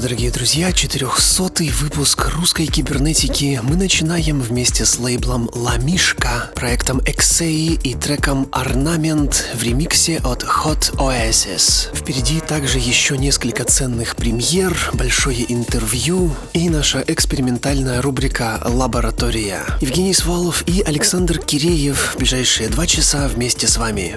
Дорогие друзья. 400 выпуск русской кибернетики мы начинаем вместе с лейблом Mishka, проектом Exei и треком Ornament в ремиксе от Hot Oasis. Впереди также еще несколько ценных премьер, большое интервью и наша экспериментальная рубрика «Лаборатория». Евгений Свалов и Александр Киреев в ближайшие два часа вместе с вами.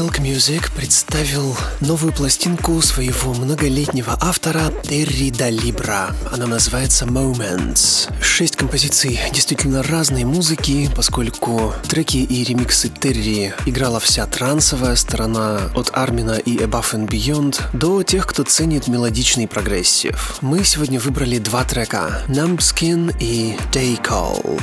Silk Music представил новую пластинку своего многолетнего автора Terry Da Libra. Она называется Moments. Шесть композиций действительно разной музыки, поскольку треки и ремиксы Terry играла вся трансовая сторона от Армина и Above and Beyond до тех, кто ценит мелодичный прогрессив. Мы сегодня выбрали два трека Numbskin и Day Call.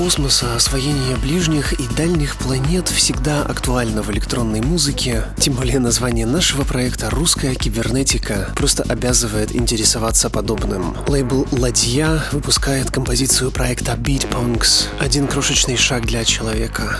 Космоса, освоения ближних и дальних планет всегда актуальна в электронной музыке. Тем более название нашего проекта «Русская кибернетика» просто обязывает интересоваться подобным. Лейбл «Ладья» выпускает композицию проекта Beat Punks «Один крошечный шаг для человека».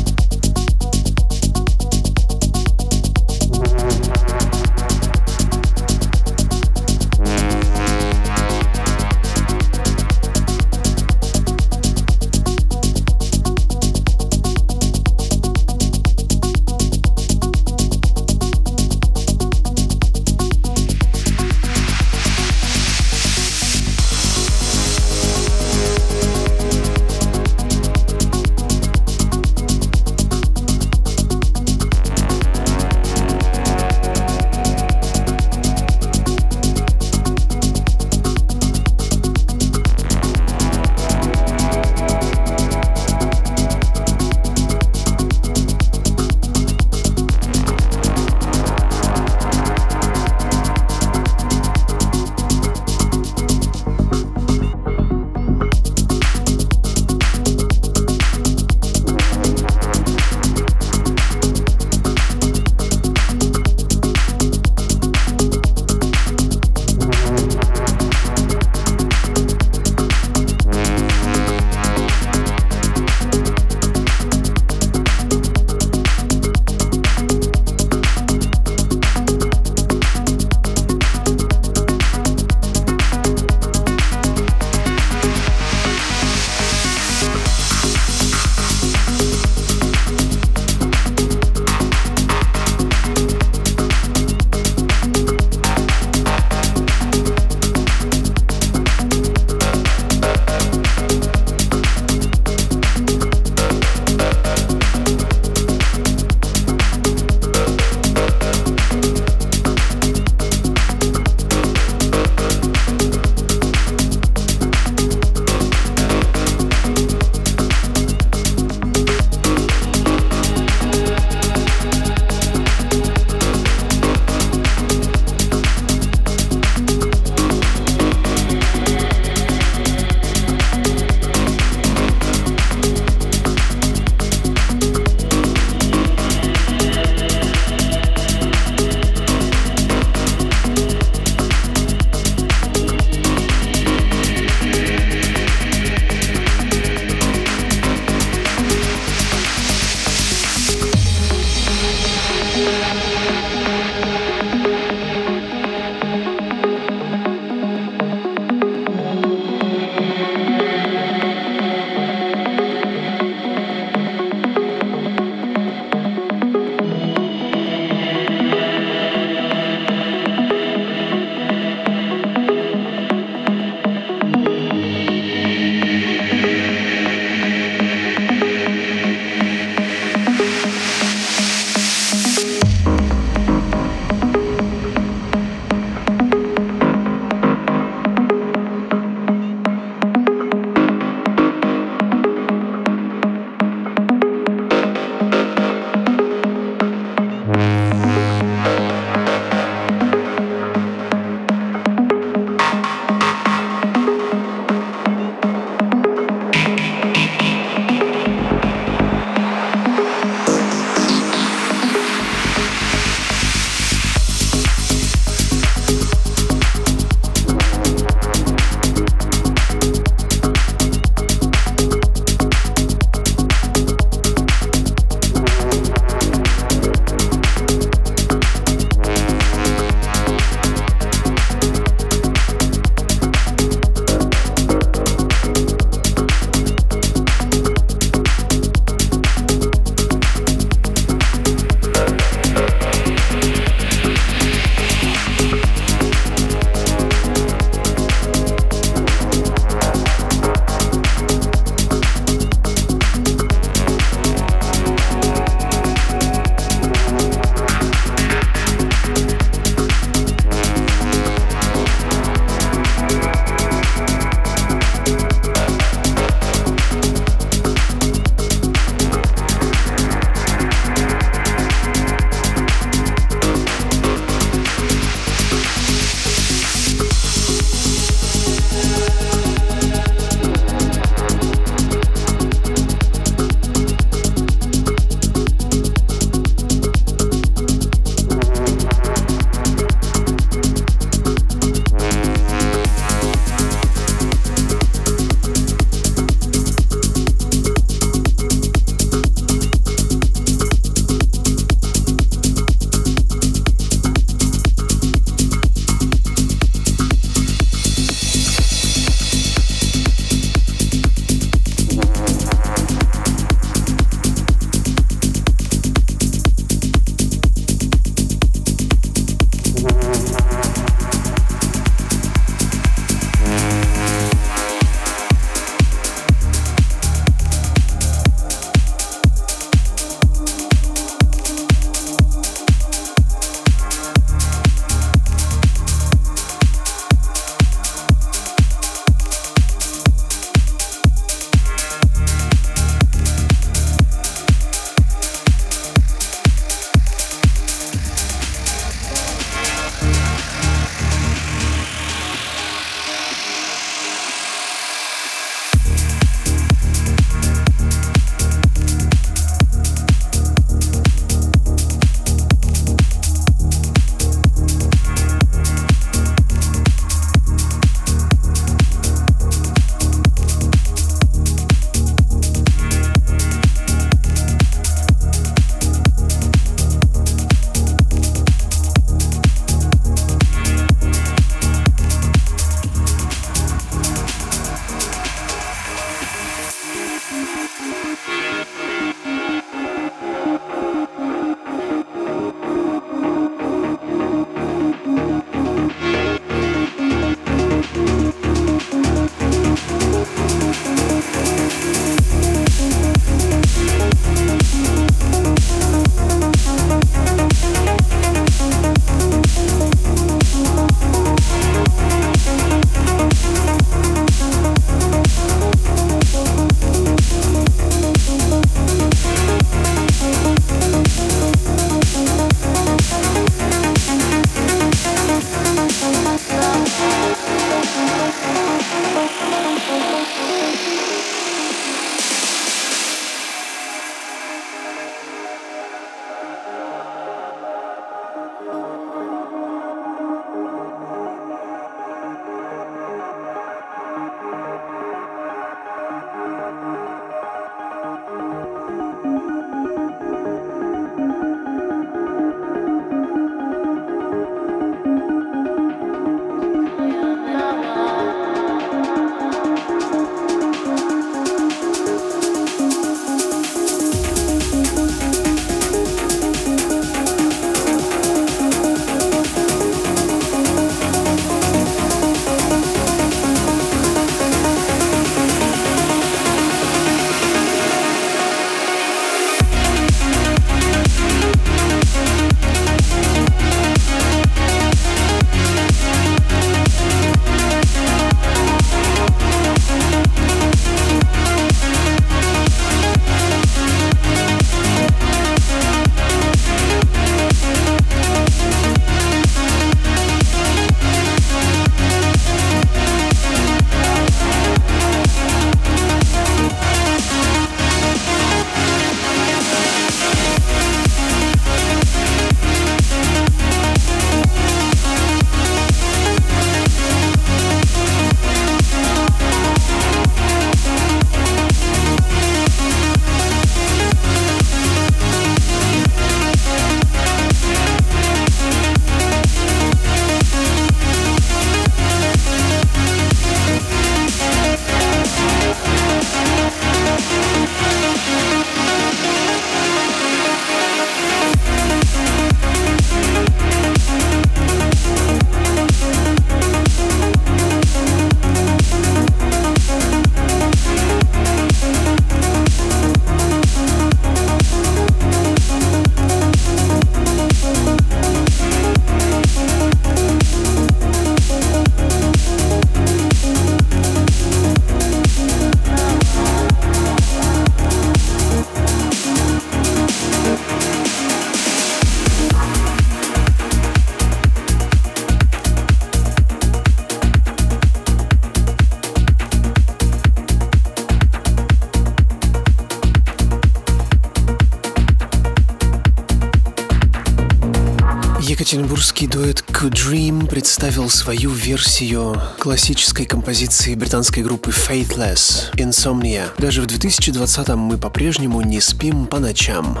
Екатеринбургский дуэт Q-Dream представил свою версию классической композиции британской группы Faithless Insomnia. Даже в 2020-м мы по-прежнему не спим по ночам.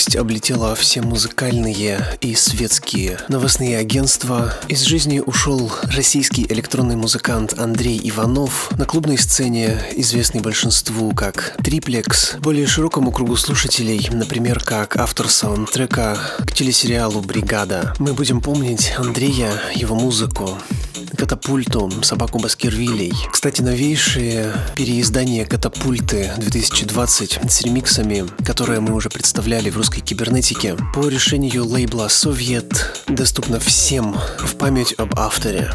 Новость облетела все музыкальные и светские новостные агентства. Из жизни ушел российский электронный музыкант Андрей Иванов, на клубной сцене известный большинству как Триплекс, более широкому кругу слушателей, например, как автор саундтрека к телесериалу «Бригада». Мы будем помнить Андрея, его музыку, катапульту, собаку Баскервилей. Кстати, новейшие переиздания катапульты 2020 с ремиксами, которые мы уже представляли в русской кибернетике, по решению лейбла «Совет» доступно всем в память об авторе.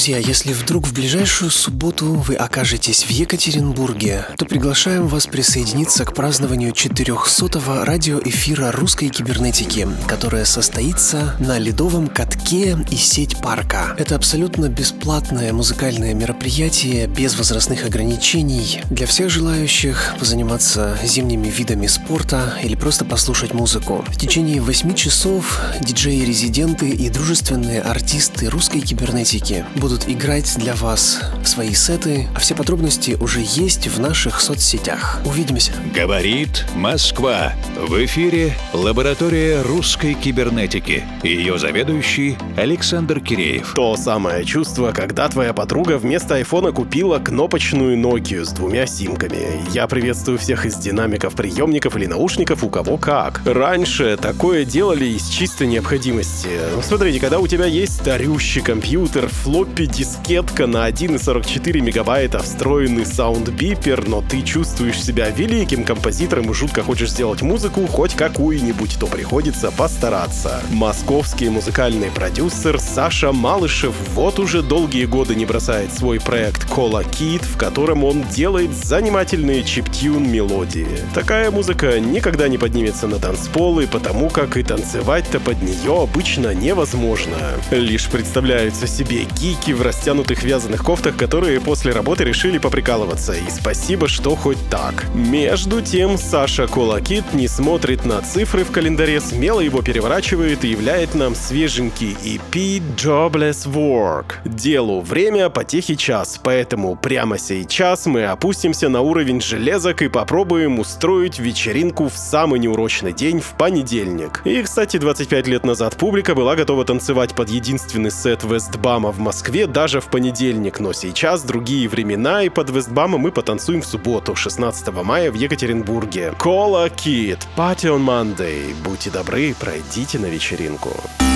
Друзья, если вдруг в ближайшую субботу вы окажетесь в Екатеринбурге, то приглашаем вас присоединиться к празднованию 400-го радиоэфира русской кибернетики, которое состоится на ледовом катке и сеть парка. Это абсолютно бесплатное музыкальное мероприятие без возрастных ограничений для всех желающих позаниматься зимними видами спорта или просто послушать музыку. В течение 8 часов диджеи-резиденты и дружественные артисты русской кибернетики будут играть для вас свои сеты, а все подробности уже есть в наших соцсетях. Увидимся. Говорит Москва. В эфире лаборатория русской кибернетики. Ее заведующий Александр Киреев. То самое чувство, когда твоя подруга вместо айфона купила кнопочную Nokia с двумя симками. Я приветствую всех из динамиков, приемников или наушников, у кого как. Раньше такое делали из чистой необходимости. Смотрите, когда у тебя есть старющий компьютер, флоп флоппи дискетка на 1,44 мегабайта, встроенный саундбипер, но ты чувствуешь себя великим композитором и жутко хочешь сделать музыку хоть какую-нибудь, то приходится постараться. Московский музыкальный продюсер Саша Малышев вот уже долгие годы не бросает свой проект Cola Kid, в котором он делает занимательные чиптюн мелодии. Такая музыка никогда не поднимется на танцполы, потому как и танцевать-то под нее обычно невозможно. Лишь представляются себе гики, в растянутых вязаных кофтах, которые после работы решили поприкалываться. И спасибо, что хоть так. Между тем, Саша Колакит не смотрит на цифры в календаре, смело его переворачивает и являет нам свеженький EP Jobless Work. Делу время, потехи час, поэтому прямо сейчас мы опустимся на уровень железок и попробуем устроить вечеринку в самый неурочный день в понедельник. И, кстати, 25 лет назад публика была готова танцевать под единственный сет Вестбама в Москве даже в понедельник, но сейчас другие времена, и под Вестбамом мы потанцуем в субботу, 16 мая в Екатеринбурге. Кола Kid, Party on Monday. Будьте добры, пройдите на вечеринку. спасибо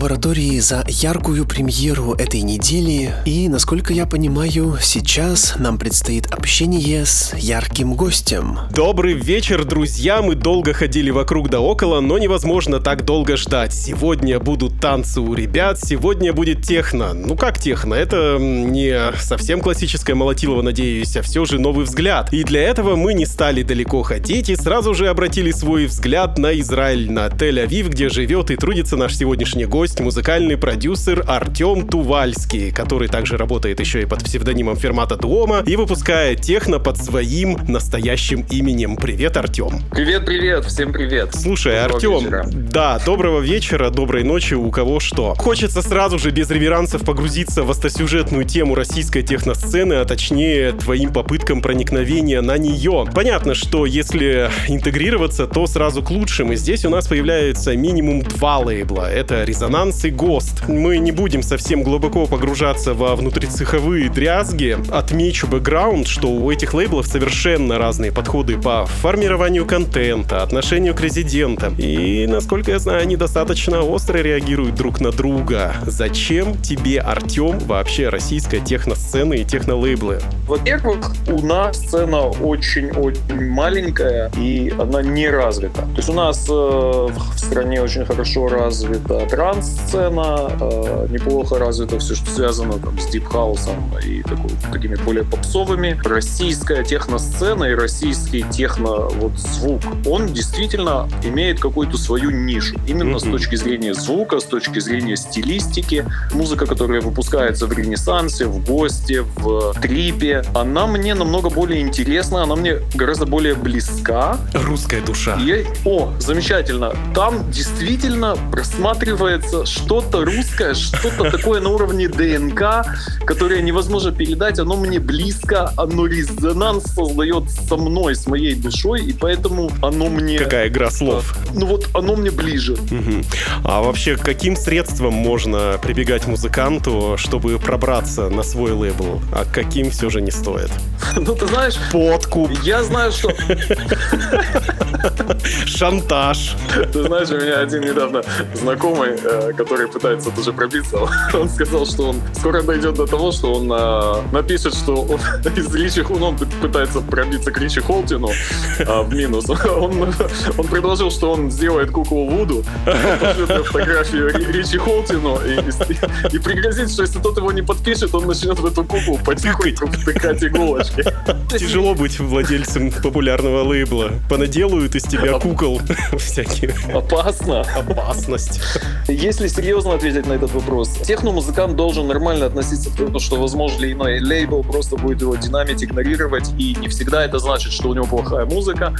лаборатории за яркую премьеру этой недели. И, насколько я понимаю, сейчас нам предстоит общение с ярким гостем. Добрый вечер, друзья! Мы долго ходили вокруг да около, но невозможно так долго ждать. Сегодня будут танцы у ребят, сегодня будет техно. Ну как техно? Это не совсем классическое молотилово, надеюсь, а все же новый взгляд. И для этого мы не стали далеко ходить и сразу же обратили свой взгляд на Израиль, на Тель-Авив, где живет и трудится наш сегодняшний гость, музыкальный продюсер Артем Тувальский, который также работает еще и под псевдонимом Фермата Дуома и выпускает техно под своим настоящим именем. Привет, Артем. Привет, привет, всем привет. Слушай, Артем, да, доброго вечера, доброй ночи, у кого что. Хочется сразу же без реверансов погрузиться в остосюжетную тему российской техносцены, а точнее твоим попыткам проникновения на нее. Понятно, что если интегрироваться, то сразу к лучшим, и здесь у нас появляется минимум два лейбла. Это Резонанс и ГОСТ. Мы не будем совсем глубоко погружаться во внутрицеховые дрязги. Отмечу бэкграунд, что у этих лейблов совершенно разные подходы по формированию контента, отношению к резидентам. И, насколько я знаю, они достаточно остро реагируют друг на друга. Зачем тебе, Артем, вообще российская техносцена и технолейблы? Во-первых, у нас сцена очень-очень маленькая, и она не развита. То есть у нас э, в стране очень хорошо развита транс-сцена, э, неплохо развито все, что связано там, с дипхаусом и такой, такими более попсовыми. Российская техносцена и российский техно вот звук, он действительно имеет какую-то свою нишу. Именно mm-hmm. с точки зрения звука, с точки зрения стилистики. Музыка, которая выпускается в Ренессансе, в Госте, в Трипе, она мне намного более интересна, она мне гораздо более близка. Русская душа. И, о, замечательно. Там действительно просматривается что-то русское, что-то такое на уровне ДНК, которое невозможно передать, оно мне близко, оно резонанс создает со мной, с моей душой, и поэтому оно мне... Какая игра слов. Ну вот оно мне ближе. Угу. А вообще, каким средством можно прибегать музыканту, чтобы пробраться на свой лейбл, а каким все же не стоит? Ну, ты знаешь... Подкуп. Я знаю, что... Шантаж. Ты знаешь, у меня один недавно знакомый, э, который пытается тоже пробиться, он сказал, что он скоро дойдет до того, что он э, напишет, что он из Ричи, ну, он пытается пробиться к Ричи Холтину а, в минус. Он, он предложил, что он сделает куклу Вуду, пошлет фотографию Ричи Холтину и, и, и пригрозит, что если тот его не подпишет, он начнет в эту куклу потихоньку втыкать иголочки. Тяжело быть владельцем популярного лейбла. Понаделают из тебя кукол всякие. Опасно. Опасность. Если серьезно ответить на этот вопрос, техномузыкант должен нормально относиться к тому, что, возможно, иной лейбл просто будет его динамить, игнорировать, и не всегда это значит, что у него плохая музыка.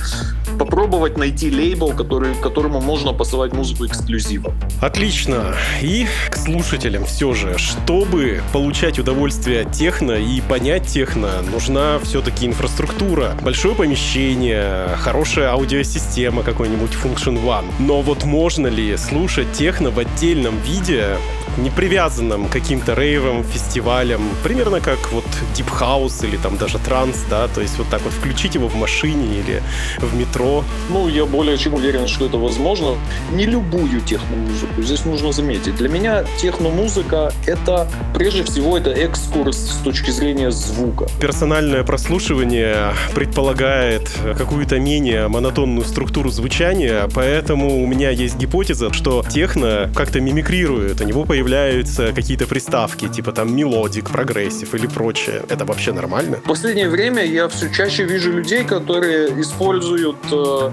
Попробовать найти лейбл, который, которому можно посылать музыку эксклюзивом. Отлично. И к слушателям все же, чтобы получать удовольствие от техно и понять техно, нужна все-таки инфраструктура. Большое помещение, хорошая аудиосистема какой-нибудь Function One. Но вот можно ли слушать техно в отдельном виде, не привязанным к каким-то рейвам, фестивалям, примерно как вот Deep House или там даже транс, да, то есть вот так вот включить его в машине или в метро. Ну, я более чем уверен, что это возможно. Не любую техномузыку, здесь нужно заметить. Для меня техномузыка — это, прежде всего, это экскурс с точки зрения звука. Персональное прослушивание предполагает какую-то менее монотонную структуру звучания, поэтому у меня есть гипотеза, что техно как-то мимикрирует, у него появляются какие-то приставки, типа там melodic, progressive или прочее. Это вообще нормально? В последнее время я все чаще вижу людей, которые используют э,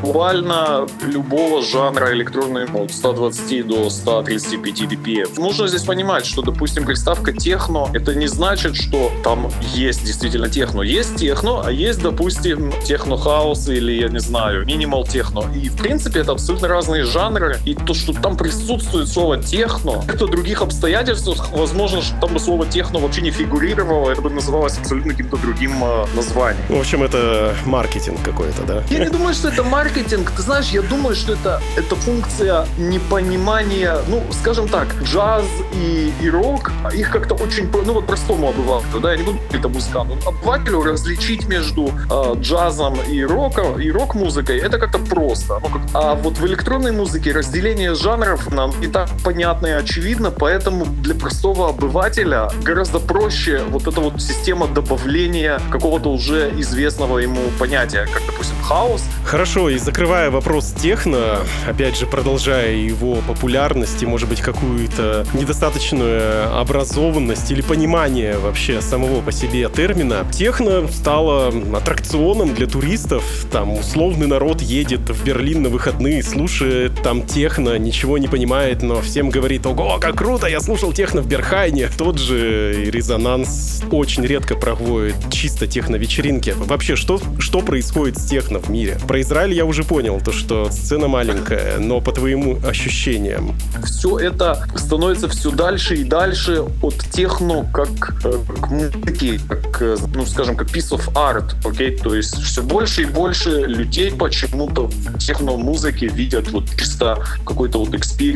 буквально любого жанра электронной от 120 до 135 BPM. Нужно здесь понимать, что, допустим, приставка техно, это не значит, что там есть действительно техно. Есть техно, а есть, допустим, техно-хаус или, я не знаю, минимал техно. И, в принципе, это абсолютно разные жанры. И то, что там присутствует слово техно, в каких-то других обстоятельствах, возможно, что там бы слово техно вообще не фигурировало, это бы называлось абсолютно каким-то другим э, названием. В общем, это маркетинг какой-то, да? Я не думаю, что это маркетинг. Ты знаешь, я думаю, что это, это функция непонимания, ну, скажем так, джаз и, и рок, их как-то очень, ну, вот простому обывателю, да, я не буду это музыканту, обывателю различить между э, джазом и роком, и рок-музыкой, это как-то просто. Ну, как, а вот в электронной музыке разделение жанров нам и так понятно и очевидно, поэтому для простого обывателя гораздо проще вот эта вот система добавления какого-то уже известного ему понятия, как, допустим, хаос. Хорошо, и закрывая вопрос техно, опять же, продолжая его популярность и, может быть, какую-то недостаточную образованность или понимание вообще самого по себе термина, техно стало аттракционом для туристов. Там условный народ едет в Берлин на выходные, слушает там техно, ничего не понимает, но всем говорит, ого, как круто, я слушал техно в Берхайне. Тот же резонанс очень редко проводит чисто техно-вечеринки. Вообще, что, что происходит с техно в мире? Про Израиль я уже понял, то что сцена маленькая, но по твоим ощущениям. Все это становится все дальше и дальше от техно как э, к музыке, как, э, ну, скажем, как piece of art, окей? То есть все больше и больше людей почему-то в техно-музыке видят вот чисто какой-то вот experience.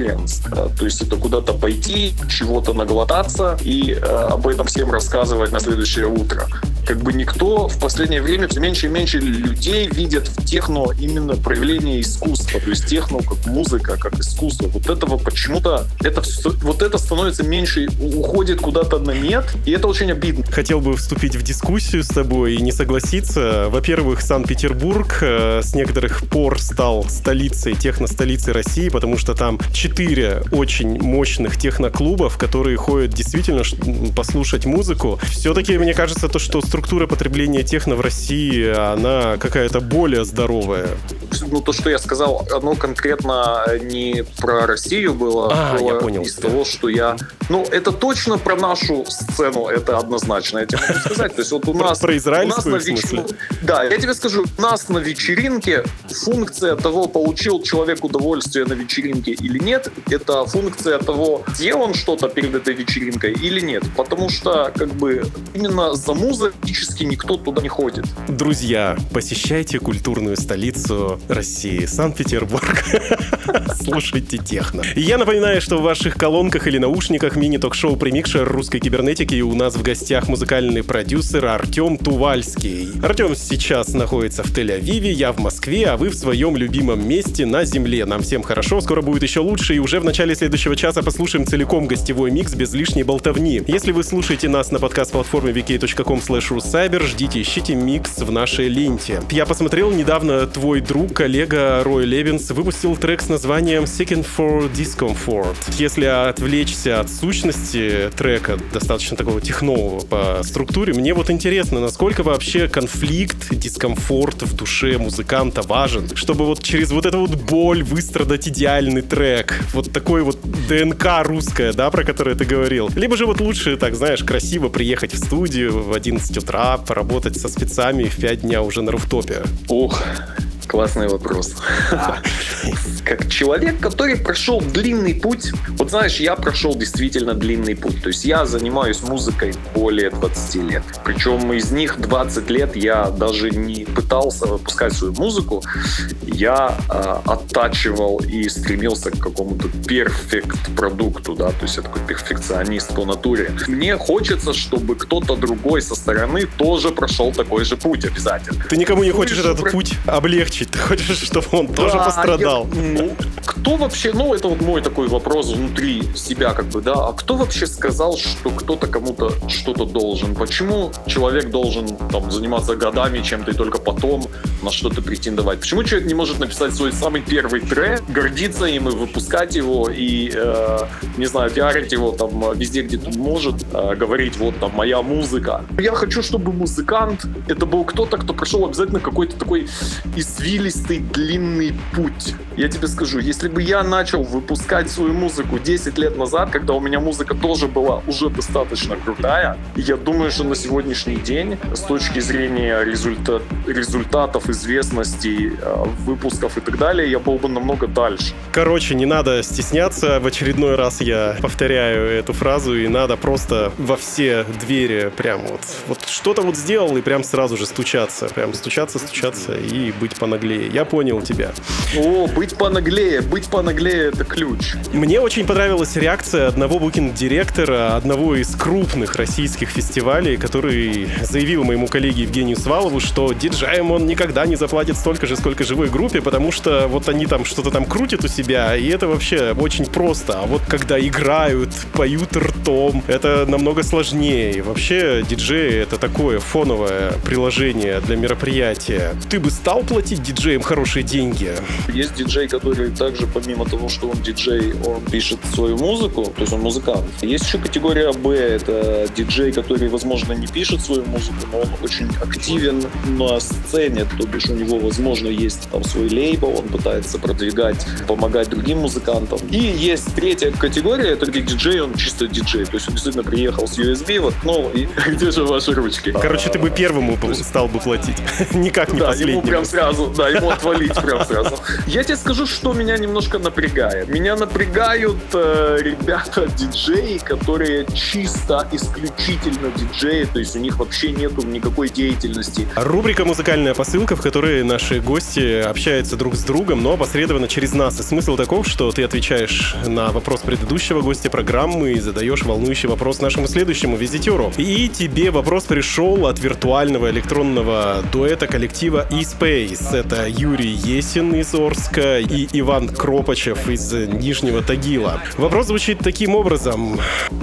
Да? То есть это куда-то пойти, чего-то наглотаться и э, об этом всем рассказывать на следующее утро. Как бы никто в последнее время все меньше и меньше людей видят в техно именно проявление искусства. То есть техно как музыка, как искусство. Вот этого почему-то это вот это становится меньше, уходит куда-то на нет, и это очень обидно. Хотел бы вступить в дискуссию с тобой и не согласиться. Во-первых, Санкт-Петербург э, с некоторых пор стал столицей, техно-столицей России, потому что там четыре очень мощных техно-клубов, которые ходят действительно послушать музыку. Все-таки мне кажется, то, что структура потребления техно в России, она какая-то более здоровая. Ну, то, что я сказал, оно конкретно не про Россию было, а, было я понял из того, что я... Ну, это точно про нашу сцену, это однозначно, я тебе могу сказать. То есть вот у нас... Про израильскую, в смысле? Да, я тебе скажу, у нас на вечеринке функция того, получил человек удовольствие на вечеринке или нет, это функция того, делал он что-то перед этой вечеринкой или нет. Потому что, как бы, именно за практически никто туда не ходит. Друзья, посещайте культурную столицу России, Санкт-Петербург. Слушайте техно. Я напоминаю, что в ваших колонках или наушниках мини-ток-шоу «Премикшер русской кибернетики» и у нас в гостях музыкальный продюсер Артем Тувальский. Артем сейчас находится в Тель-Авиве, я в Москве, а вы в своем любимом месте на Земле. Нам всем хорошо, скоро будет еще лучше, и уже в начале следующего часа послушаем целиком гостевой микс без лишней болтовни. Если вы слушаете нас на подкаст-платформе vk.com Cyber, ждите, ищите микс в нашей ленте. Я посмотрел недавно, твой друг, коллега Рой Левинс выпустил трек с названием Second for Discomfort. Если отвлечься от сущности трека, достаточно такого технового по структуре, мне вот интересно, насколько вообще конфликт, дискомфорт в душе музыканта важен, чтобы вот через вот эту вот боль выстрадать идеальный трек. Вот такой вот ДНК русская, да, про которую ты говорил. Либо же вот лучше, так знаешь, красиво приехать в студию в 11 утра, поработать со спецами в 5 дня уже на руфтопе. Ух, Классный вопрос. Как человек, который прошел длинный путь, вот знаешь, я прошел действительно длинный путь. То есть я занимаюсь музыкой более 20 лет. Причем из них 20 лет я даже не пытался выпускать свою музыку. Я э, оттачивал и стремился к какому-то перфект продукту, да, то есть я такой перфекционист по натуре. Мне хочется, чтобы кто-то другой со стороны тоже прошел такой же путь обязательно. Ты никому не хочешь этот путь облегчить? Вылечить. Ты хочешь, чтобы он да, тоже пострадал? Я, ну, кто вообще, ну, это вот мой такой вопрос внутри себя, как бы, да, а кто вообще сказал, что кто-то кому-то что-то должен? Почему человек должен там заниматься годами чем-то и только потом на что-то претендовать? Почему человек не может написать свой самый первый трек, гордиться им и выпускать его, и, э, не знаю, пиарить его там везде, где он может, э, говорить, вот там, моя музыка. Я хочу, чтобы музыкант, это был кто-то, кто прошел обязательно какой-то такой известный извилистый длинный путь. Я тебе скажу, если бы я начал выпускать свою музыку 10 лет назад, когда у меня музыка тоже была уже достаточно крутая, я думаю, что на сегодняшний день с точки зрения результат, результатов, известности, э, выпусков и так далее, я был бы намного дальше. Короче, не надо стесняться. В очередной раз я повторяю эту фразу, и надо просто во все двери прям вот, вот что-то вот сделал, и прям сразу же стучаться. Прям стучаться, стучаться и быть понаглее. Я понял тебя. О, быть быть понаглее. Быть понаглее — это ключ. Мне очень понравилась реакция одного букинг-директора одного из крупных российских фестивалей, который заявил моему коллеге Евгению Свалову, что диджеем он никогда не заплатит столько же, сколько живой группе, потому что вот они там что-то там крутят у себя, и это вообще очень просто. А вот когда играют, поют ртом, это намного сложнее. И вообще диджей — это такое фоновое приложение для мероприятия. Ты бы стал платить диджеям хорошие деньги? Есть диджей, который также, помимо того, что он диджей, он пишет свою музыку, то есть он музыкант. Есть еще категория Б, это диджей, который, возможно, не пишет свою музыку, но он очень активен на сцене, то бишь у него, возможно, есть там свой лейбл, он пытается продвигать, помогать другим музыкантам. И есть третья категория, это где диджей, он чисто диджей, то есть он действительно приехал с USB, вот, ну, и где же ваши ручки? Короче, ты бы первому стал бы платить, никак не да, последнему. ему прям сразу, да, ему отвалить прям сразу. Я тебе скажу, что меня немножко напрягает. Меня напрягают э, ребята, диджеи, которые чисто, исключительно диджеи, то есть у них вообще нету никакой деятельности. Рубрика «Музыкальная посылка», в которой наши гости общаются друг с другом, но опосредованно через нас. И смысл таков, что ты отвечаешь на вопрос предыдущего гостя программы и задаешь волнующий вопрос нашему следующему визитеру. И тебе вопрос пришел от виртуального электронного дуэта коллектива eSpace. Это Юрий Есин из Орска и Иван Кропачев из Нижнего Тагила. Вопрос звучит таким образом.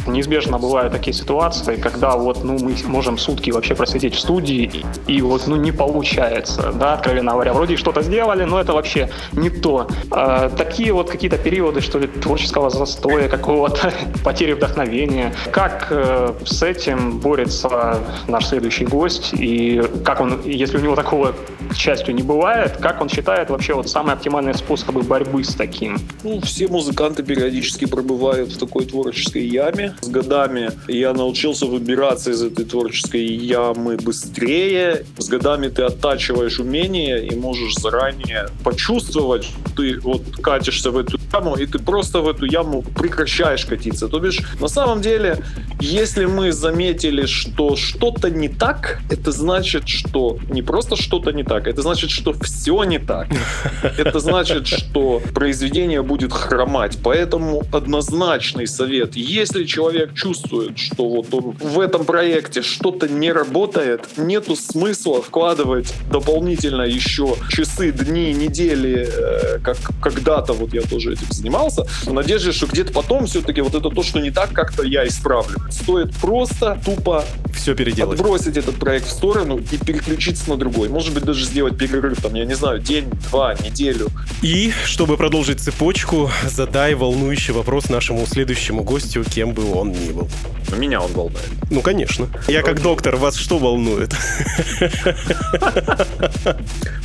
Неизбежно бывают такие ситуации, когда вот, ну, мы можем сутки вообще просидеть в студии, и, вот, ну, не получается, да, откровенно говоря. Вроде что-то сделали, но это вообще не то. А, такие вот какие-то периоды, что ли, творческого застоя какого-то, потери вдохновения. Как э, с этим борется наш следующий гость, и как он, если у него такого, к счастью, не бывает, как он считает вообще вот самые способы борьбы с таким? Ну, все музыканты периодически пробывают в такой творческой яме. С годами я научился выбираться из этой творческой ямы быстрее. С годами ты оттачиваешь умения и можешь заранее почувствовать, ты вот катишься в эту яму, и ты просто в эту яму прекращаешь катиться. То бишь, на самом деле, если мы заметили, что что-то не так, это значит, что не просто что-то не так, это значит, что все не так. Это значит, что произведение будет хромать. Поэтому однозначный совет, если человек чувствует, что вот он в этом проекте что-то не работает, нету смысла вкладывать дополнительно еще часы, дни, недели, э, как когда-то вот я тоже этим занимался, в надежде, что где-то потом все-таки вот это то, что не так, как-то я исправлю. Стоит просто тупо Все переделать. отбросить этот проект в сторону и переключиться на другой. Может быть, даже сделать перерыв, там, я не знаю, день, два, неделю. И, чтобы продолжить цепочку, задай волнующий вопрос нашему следующему гостю, кем бы он ни был. Но меня он волнует. Ну, конечно. Я как доктор, вас что волнует?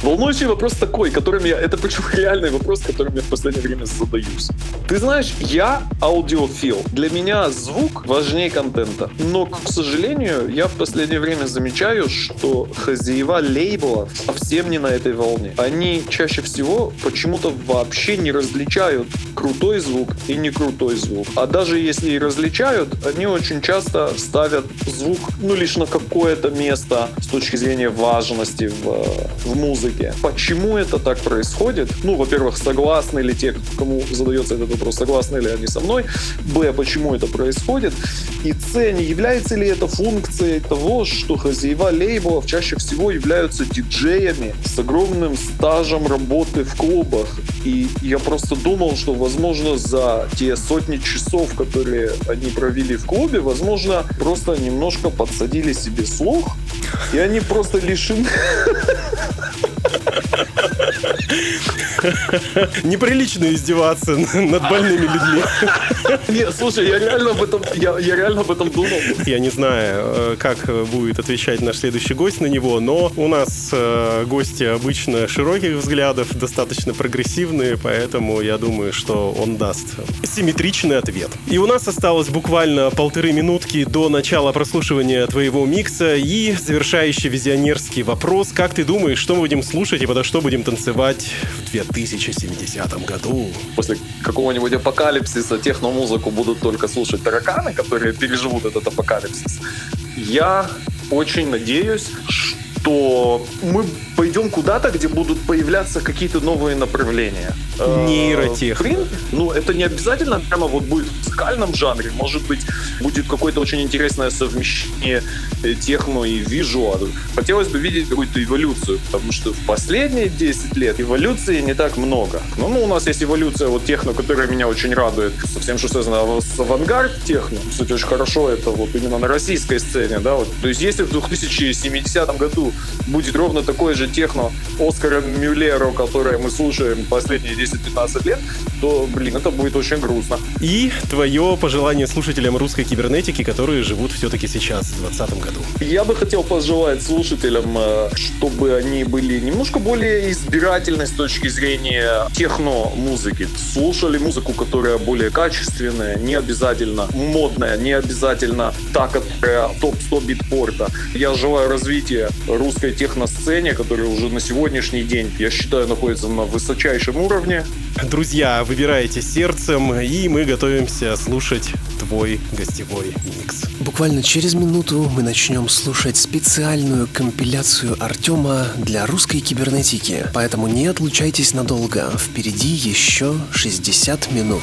Волнующий вопрос такой, которым я... Это причем реальный вопрос, которым я в последнее время задаюсь. Ты знаешь, я аудиофил. Для меня звук важнее контента. Но, к сожалению, я в последнее время замечаю, что хозяева лейбла совсем не на этой волне. Они чаще всего почему-то вообще не различают крутой звук и не крутой звук. А даже если и различают, они очень часто ставят звук, ну, лишь на какое-то место с точки зрения важности в, в музыке. Почему это так происходит? Ну, во-первых, согласны ли те, кому задается этот вопрос, согласны ли они со мной? Б, почему это происходит? И С, не является ли это функцией того, что хозяева лейблов чаще всего являются диджеями с огромным стажем работы в клубах. И я просто думал, что, возможно, за те сотни часов, которые они провели в клубе, возможно, просто немножко подсадили себе слух, и они просто лишены... Неприлично издеваться над больными людьми. Нет, слушай, я реально об этом, я, я реально об этом думал. Я не знаю, э, как будет отвечать наш следующий гость на него, но у нас э, гости обычно широких взглядов, достаточно прогрессивные, поэтому я думаю, что он даст симметричный ответ. И у нас осталось буквально полторы минутки до начала прослушивания твоего микса и завершающий визионерский вопрос. Как ты думаешь, что мы будем слушать и подо что будем танцевать в 2070 году? После какого-нибудь апокалипсиса техномузыку будут только слушать тараканы, которые переживут этот апокалипсис. Я очень надеюсь, то мы пойдем куда-то, где будут появляться какие-то новые направления. Э, Нейротех. Ну, это не обязательно прямо вот будет в музыкальном жанре. Может быть, будет какое-то очень интересное совмещение э, техно и визуала. Хотелось бы видеть какую-то эволюцию, потому что в последние 10 лет эволюции не так много. Ну, ну, у нас есть эволюция вот техно, которая меня очень радует. Совсем что связано с авангард техно. Кстати, очень хорошо это вот именно на российской сцене, да, вот. То есть если в 2070 году будет ровно такое же техно Оскара Мюллера, которое мы слушаем последние 10-15 лет, то, блин, это будет очень грустно. И твое пожелание слушателям русской кибернетики, которые живут все-таки сейчас, в 2020 году. Я бы хотел пожелать слушателям, э, чтобы они были немножко более избирательны с точки зрения техно-музыки. Слушали музыку, которая более качественная, не обязательно модная, не обязательно та, которая топ-100 битпорта. Я желаю развития русской техно-сцене, которая уже на сегодняшний день, я считаю, находится на высочайшем уровне. Друзья, выбирайте сердцем, и мы готовимся слушать твой гостевой микс. Буквально через минуту мы начнем слушать специальную компиляцию Артема для русской кибернетики, поэтому не отлучайтесь надолго, впереди еще 60 минут.